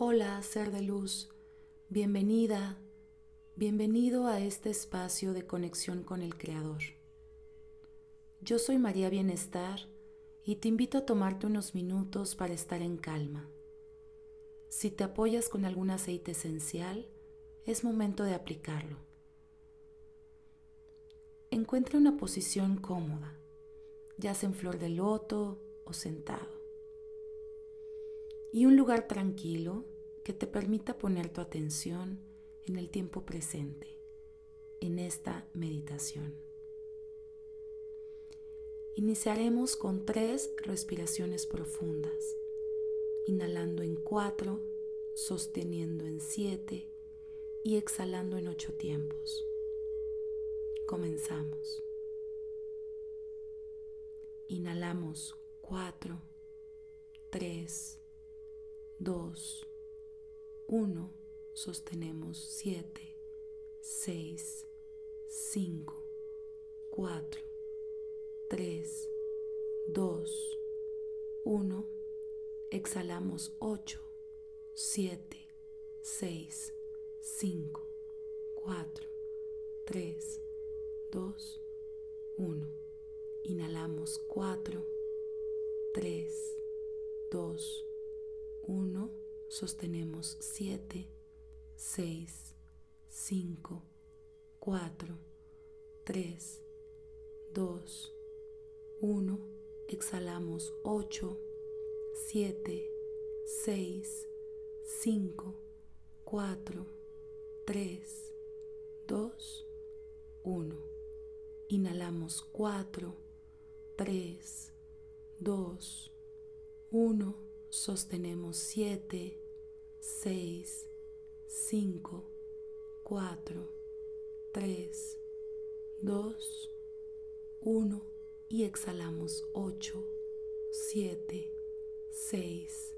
Hola, ser de luz, bienvenida, bienvenido a este espacio de conexión con el Creador. Yo soy María Bienestar y te invito a tomarte unos minutos para estar en calma. Si te apoyas con algún aceite esencial, es momento de aplicarlo. Encuentra una posición cómoda, ya sea en flor de loto o sentado. Y un lugar tranquilo que te permita poner tu atención en el tiempo presente, en esta meditación. Iniciaremos con tres respiraciones profundas, inhalando en cuatro, sosteniendo en siete y exhalando en ocho tiempos. Comenzamos. Inhalamos cuatro, tres, dos, uno. Sostenemos siete, seis, cinco, cuatro, tres, dos, uno. Exhalamos ocho, siete, seis, 5, 4, 3, 2, 1. Inhalamos 4, 3, 2, 1. Sostenemos 7, 6, 5, 4, 3, 2, 1. Exhalamos 8, 7, 6, 5, 4, 3, 2, 1. Inhalamos 4, 3, 2, 1. Sostenemos 7, 6, 5, 4, 3, 2, 1 y exhalamos 8, 7, 6,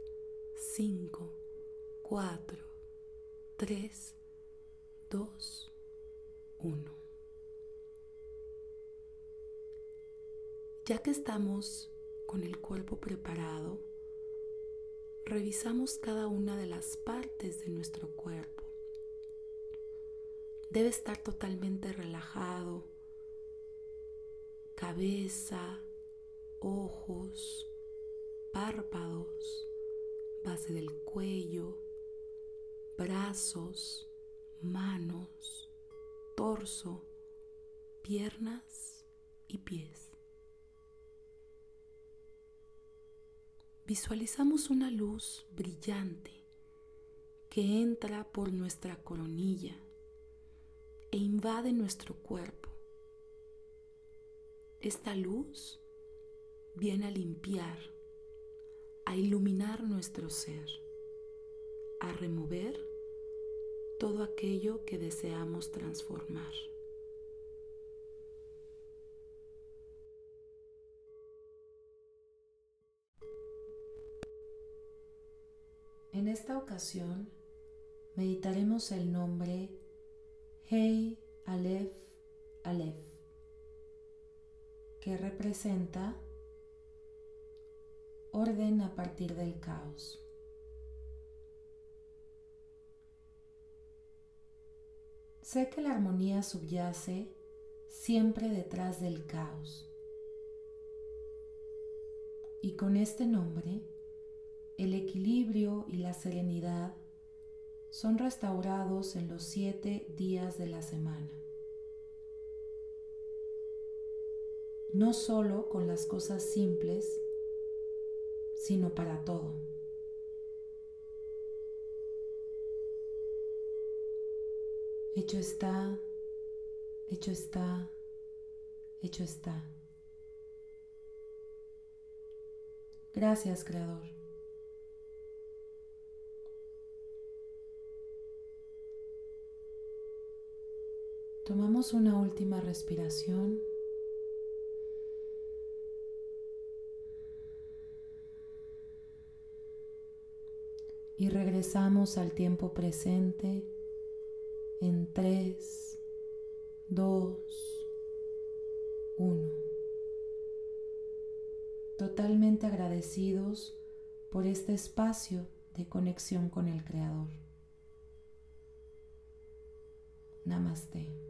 5, 4, 3, 2, 1. Ya que estamos con el cuerpo preparado, revisamos cada una de las partes de nuestro cuerpo. Debe estar totalmente relajado, cabeza, ojos, párpados, base del cuello, brazos, manos, torso, piernas y pies. Visualizamos una luz brillante que entra por nuestra coronilla e invade nuestro cuerpo. Esta luz viene a limpiar, a iluminar nuestro ser, a remover todo aquello que deseamos transformar. En esta ocasión meditaremos el nombre Hey Aleph Aleph, que representa orden a partir del caos. Sé que la armonía subyace siempre detrás del caos. Y con este nombre, el equilibrio y la serenidad son restaurados en los siete días de la semana. No solo con las cosas simples, sino para todo. Hecho está, hecho está, hecho está. Gracias, Creador. Tomamos una última respiración. Y regresamos al tiempo presente en 3, 2, 1. Totalmente agradecidos por este espacio de conexión con el Creador. Namaste.